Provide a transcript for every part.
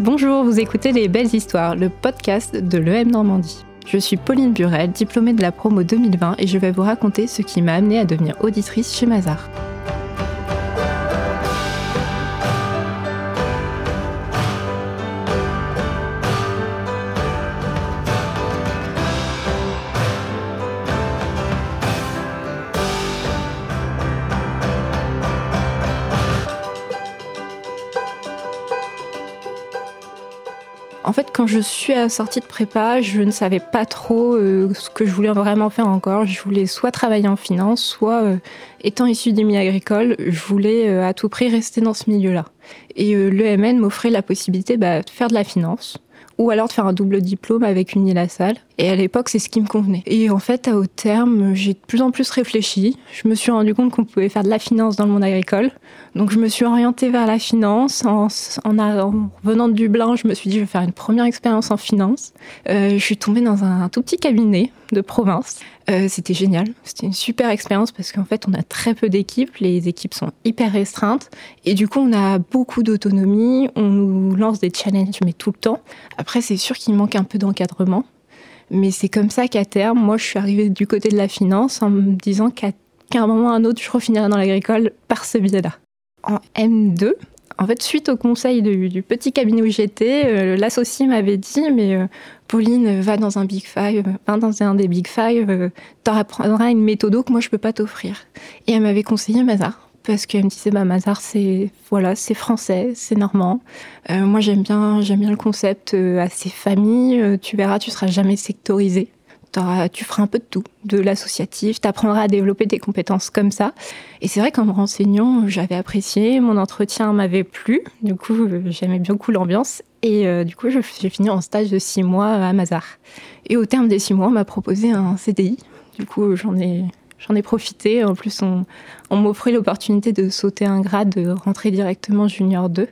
Bonjour, vous écoutez Les Belles Histoires, le podcast de l'EM Normandie. Je suis Pauline Burel, diplômée de la promo 2020 et je vais vous raconter ce qui m'a amenée à devenir auditrice chez Mazar. Quand je suis la sortie de prépa, je ne savais pas trop euh, ce que je voulais vraiment faire encore. Je voulais soit travailler en finance, soit, euh, étant issu des milieux agricoles, je voulais euh, à tout prix rester dans ce milieu-là. Et l'EMN m'offrait la possibilité bah, de faire de la finance ou alors de faire un double diplôme avec une à salle. Et à l'époque, c'est ce qui me convenait. Et en fait, à haut terme, j'ai de plus en plus réfléchi. Je me suis rendu compte qu'on pouvait faire de la finance dans le monde agricole. Donc, je me suis orientée vers la finance. En, en, venant de Dublin, je me suis dit, je vais faire une première expérience en finance. Euh, je suis tombée dans un, tout petit cabinet de province. Euh, c'était génial. C'était une super expérience parce qu'en fait, on a très peu d'équipes. Les équipes sont hyper restreintes. Et du coup, on a beaucoup d'autonomie. On nous lance des challenges, mais tout le temps. Après, c'est sûr qu'il manque un peu d'encadrement. Mais c'est comme ça qu'à terme, moi, je suis arrivée du côté de la finance en me disant qu'à un moment ou à un autre, je refinirais dans l'agricole par ce biais-là. En M2, en fait, suite au conseil du, petit cabinet où j'étais, euh, l'associé m'avait dit Mais euh, Pauline, va dans un Big Five, va dans un des Big Five, euh, t'apprendras une méthode que moi je peux pas t'offrir. Et elle m'avait conseillé Mazar parce qu'elle me disait bah Mazar c'est voilà c'est français c'est normand. Euh, moi j'aime bien j'aime bien le concept assez famille tu verras tu seras jamais sectorisé tu feras un peu de tout de l'associatif tu apprendras à développer des compétences comme ça. Et c'est vrai qu'en me renseignant j'avais apprécié mon entretien m'avait plu du coup j'aimais bien beaucoup l'ambiance. Et du coup j'ai fini en stage de six mois à Mazar. Et au terme des six mois on m'a proposé un CDI du coup j'en ai J'en ai profité. En plus, on, m'offrait l'opportunité de sauter un grade, de rentrer directement junior 2.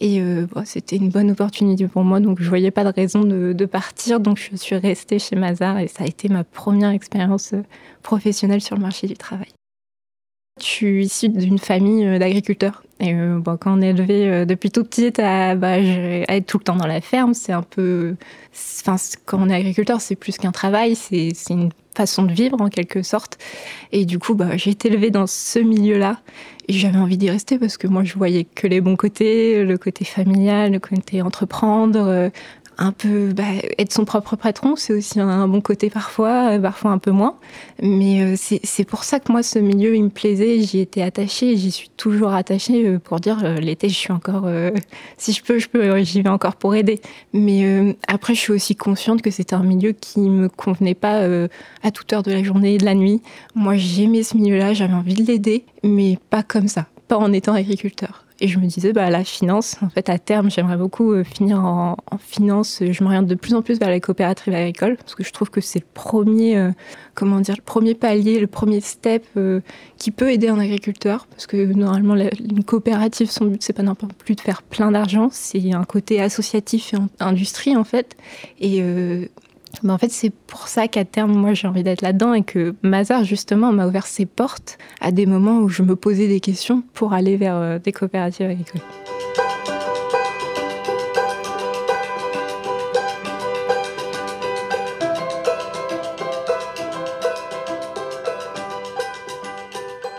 Et euh, c'était une bonne opportunité pour moi, donc je voyais pas de raison de, partir. Donc je suis restée chez Mazar et ça a été ma première expérience euh, professionnelle sur le marché du travail. Je suis issue d'une famille euh, d'agriculteurs. Et quand on est élevé depuis tout petite à, à, être tout le temps dans la ferme, c'est un peu. Enfin, quand on est agriculteur, c'est plus qu'un travail, c'est une façon de vivre en quelque sorte. Et du coup, bah, j'ai été élevée dans ce milieu-là et j'avais envie d'y rester parce que moi, je voyais que les bons côtés, le côté familial, le côté entreprendre, euh, un peu bah, être son propre patron, c'est aussi un, bon côté parfois, euh, parfois un peu moins. Mais euh, c'est pour ça que moi, ce milieu, il me plaisait, j'y étais attachée, j'y suis toujours attachée euh, pour dire l'été, je suis encore, si je peux, je peux, j'y vais encore pour aider. Mais après, je suis aussi consciente que c'est un milieu qui me convenait pas à toute heure de la journée et de la nuit. Moi, j'aimais ce milieu-là, j'avais envie de l'aider, mais pas comme ça, pas en étant agriculteur. Et je me disais, bah, la finance, en fait, à terme, j'aimerais beaucoup euh, finir en, finance. Je m'oriente de plus en plus vers les coopératives agricoles parce que je trouve que c'est le premier, euh, comment dire, le premier palier, le premier step euh, qui peut aider un agriculteur. Parce que normalement, une coopérative, son but, c'est pas non plus de faire plein d'argent, c'est un côté associatif et industrie, en fait. Et mais en fait, c'est pour ça qu'à terme, moi, j'ai envie d'être là-dedans et que Mazar, justement, m'a ouvert ses portes à des moments où je me posais des questions pour aller vers euh, des coopératives agricoles.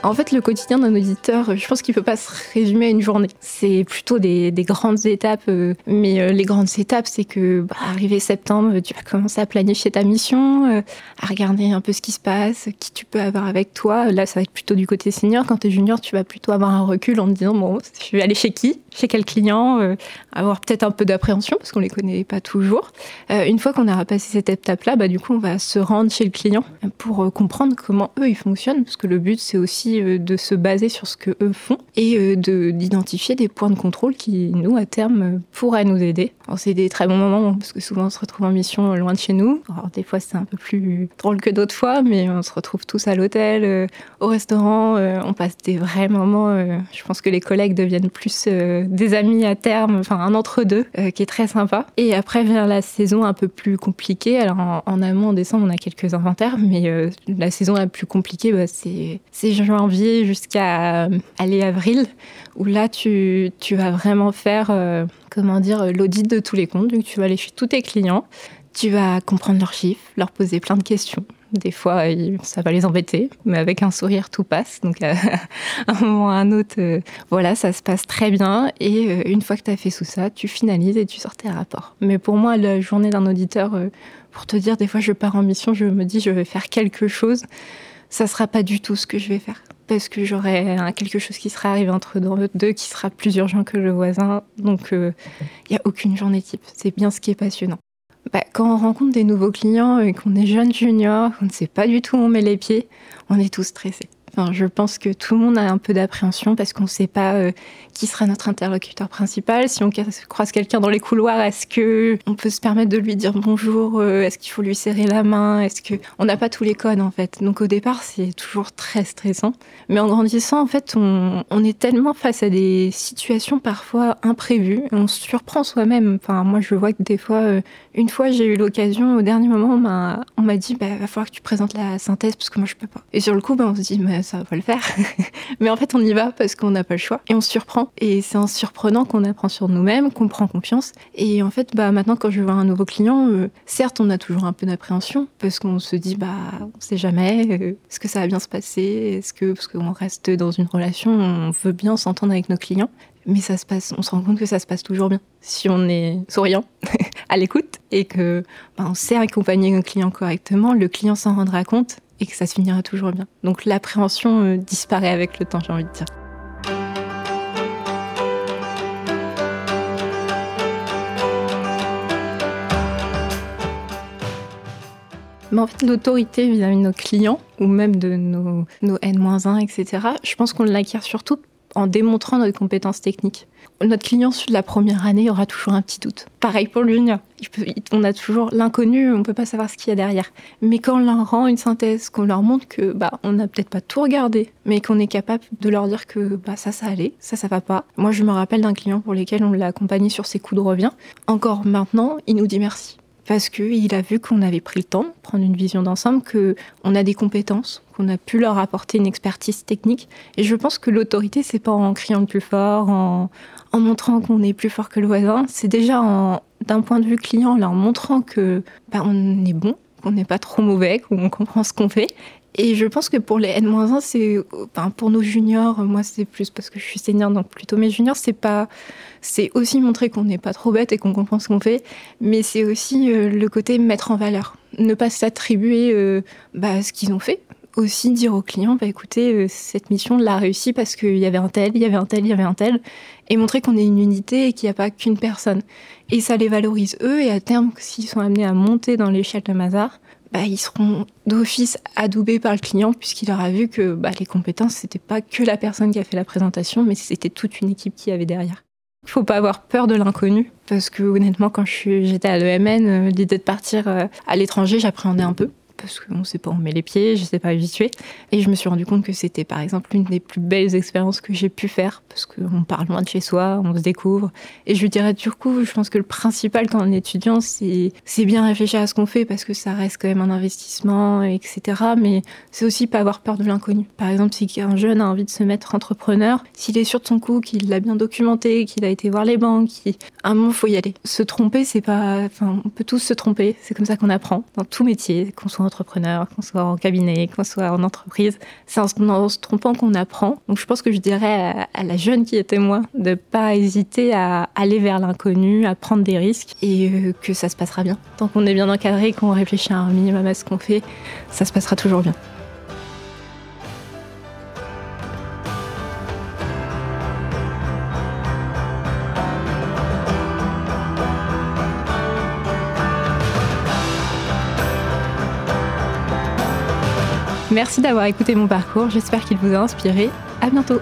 En fait, le quotidien d'un auditeur, je pense qu'il ne peut pas se résumer à une journée. C'est plutôt des, grandes étapes. Euh, mais euh, les grandes étapes, c'est que, bah, arrivé septembre, tu vas commencer à planifier ta mission, euh, à regarder un peu ce qui se passe, qui tu peux avoir avec toi. Là, ça va être plutôt du côté senior. Quand tu es junior, tu vas plutôt avoir un recul en te disant, bon, je vais aller chez qui? Chez quel client Avoir peut-être un peu d'appréhension parce qu'on les connaît pas toujours. une fois qu'on a passé cette étape-là, bah, du coup, on va se rendre chez le client pour comprendre comment eux, ils fonctionnent. Parce que le but, c'est aussi euh, de se baser sur ce que eux font et euh, de d'identifier des points de contrôle qui, nous, à terme, pourraient nous aider. c'est des très bons moments parce que souvent on se retrouve en mission loin de chez nous. Alors, des fois, c'est un peu plus drôle que d'autres fois, mais on se retrouve tous à l'hôtel, euh, au restaurant. on passe des vrais moments. je pense que les collègues deviennent plus des amis à terme, enfin un entre-deux qui est très sympa. Et après vient la saison un peu plus compliquée. Alors en, amont, en décembre, on a quelques inventaires, mais la saison la plus compliquée, bah, c'est janvier jusqu'à aller avril, où là tu, tu vas vraiment faire, comment dire, l'audit de tous les comptes. Donc tu vas aller chez tous tes clients, tu vas comprendre leurs chiffres, leur poser plein de questions. Des fois, ça va les embêter, mais avec un sourire, tout passe. Donc, à un moment à un autre, euh, voilà, ça se passe très bien. Et euh, une fois que tu as fait tout ça, tu finalises et tu sors tes rapports. Mais pour moi, la journée d'un auditeur, euh, pour te dire, des fois, je pars en mission, je me dis, je vais faire quelque chose. Ça sera pas du tout ce que je vais faire parce que j'aurai quelque chose qui sera arrivé entre deux qui sera plus urgent que le voisin. Donc, il n'y a aucune journée type. C'est bien ce qui est passionnant. Bah, quand on rencontre des nouveaux clients et qu'on est jeune junior, qu'on ne sait pas du tout où on met les pieds, on est tous stressés je pense que tout le monde a un peu d'appréhension parce qu'on ne sait pas euh, qui sera notre interlocuteur principal. Si on croise quelqu'un dans les couloirs, est-ce que on peut se permettre de lui dire bonjour euh, Est-ce qu'il faut lui serrer la main Est-ce que on n'a pas tous les codes en fait Donc au départ, c'est toujours très stressant. Mais en grandissant, en fait, on, est tellement face à des situations parfois imprévues, on se surprend soi-même. Enfin, moi, je vois que des fois, euh, une fois, j'ai eu l'occasion au dernier moment, on m'a dit, bah, va falloir que tu présentes la synthèse parce que moi, je peux pas. Et sur le coup, bah, on se dit, bah, ça va le faire. Mais en fait, on y va parce qu'on n'a pas le choix et on se surprend. Et c'est en surprenant qu'on apprend sur nous-mêmes, qu'on prend confiance. Et en fait, bah, maintenant, quand je vois un nouveau client, euh, certes, on a toujours un peu d'appréhension parce qu'on se dit, bah, on sait jamais, euh, est-ce que ça va bien se passer? Est-ce que, parce qu'on reste dans une relation, on veut bien s'entendre avec nos clients mais ça se passe, on se rend compte que ça se passe toujours bien. Si on est souriant, à l'écoute, et que bah, on sait accompagner nos clients correctement, le client s'en rendra compte et que ça se finira toujours bien. Donc l'appréhension euh, disparaît avec le temps, j'ai envie de dire. Mais en fait, l'autorité vis-à-vis de nos clients, ou même de nos, nos N-1, etc., je pense qu'on l'acquiert surtout en démontrant notre compétence technique. Notre client, sur la première année, aura toujours un petit doute. Pareil pour le junior. on a toujours l'inconnu, on ne peut pas savoir ce qu'il y a derrière. Mais quand on leur rend une synthèse, qu'on leur montre que bah, on n'a peut-être pas tout regardé, mais qu'on est capable de leur dire que bah, ça, ça allait, ça, ça va pas. Moi, je me rappelle d'un client pour lequel on l'a accompagné sur ses coups de revient. Encore maintenant, il nous dit merci parce qu'il a vu qu'on avait pris le temps de prendre une vision d'ensemble, qu'on a des compétences, qu'on a pu leur apporter une expertise technique. Et je pense que l'autorité, c'est pas en criant plus fort, en, montrant qu'on est plus fort que le voisin, c'est déjà d'un point de vue client, en leur montrant que bah, on est bon, qu'on n'est pas trop mauvais, qu'on comprend ce qu'on fait et je pense que pour les N-1, c'est, pour nos juniors, moi c'est plus parce que je suis senior, donc plutôt mes juniors, c'est pas, c'est aussi montrer qu'on n'est pas trop bête et qu'on comprend ce qu'on fait, mais c'est aussi euh, le côté mettre en valeur, ne pas s'attribuer euh, bah, ce qu'ils ont fait. Aussi dire aux clients, bah, écoutez, euh, cette mission l'a réussi parce qu'il y avait un tel, il y avait un tel, il y avait un tel, et montrer qu'on est une unité et qu'il n'y a pas qu'une personne. Et ça les valorise eux, et à terme, s'ils sont amenés à monter dans l'échelle de Mazar, bah, ils seront d'office adoubés par le client puisqu'il aura vu que bah, les compétences, c'était pas que la personne qui a fait la présentation, mais c'était toute une équipe qui avait derrière. Il faut pas avoir peur de l'inconnu parce que honnêtement, quand j'étais à l'EMN, euh, l'idée de partir euh, à l'étranger, j'appréhendais un peu parce qu'on ne sait pas où on met les pieds, je ne sais pas habituer. Et je me suis rendu compte que c'était par exemple l'une des plus belles expériences que j'ai pu faire parce qu'on parle loin de chez soi, on se découvre. Et je dirais du coup, je pense que le principal quand on est étudiant, c'est, bien réfléchir à ce qu'on fait parce que ça reste quand même un investissement, etc. Mais c'est aussi pas avoir peur de l'inconnu. Par exemple, si un jeune a envie de se mettre entrepreneur, s'il est sûr de son coup, qu'il l'a bien documenté, qu'il a été voir les banques, qui... à un moment, faut y aller. Se tromper, c'est pas, enfin, on peut tous se tromper. C'est comme ça qu'on apprend dans tout métier, qu'on soit entrepreneur, qu'on soit en cabinet, qu'on soit en entreprise. C'est en, se trompant qu'on apprend. Donc je pense que je dirais à, la jeune qui était moi de ne pas hésiter à aller vers l'inconnu, à prendre des risques et euh, que ça se passera bien. Tant qu'on est bien encadré, qu'on réfléchit un minimum à ce qu'on fait, ça se passera toujours bien. Merci d'avoir écouté mon parcours, j'espère qu'il vous a inspiré. À bientôt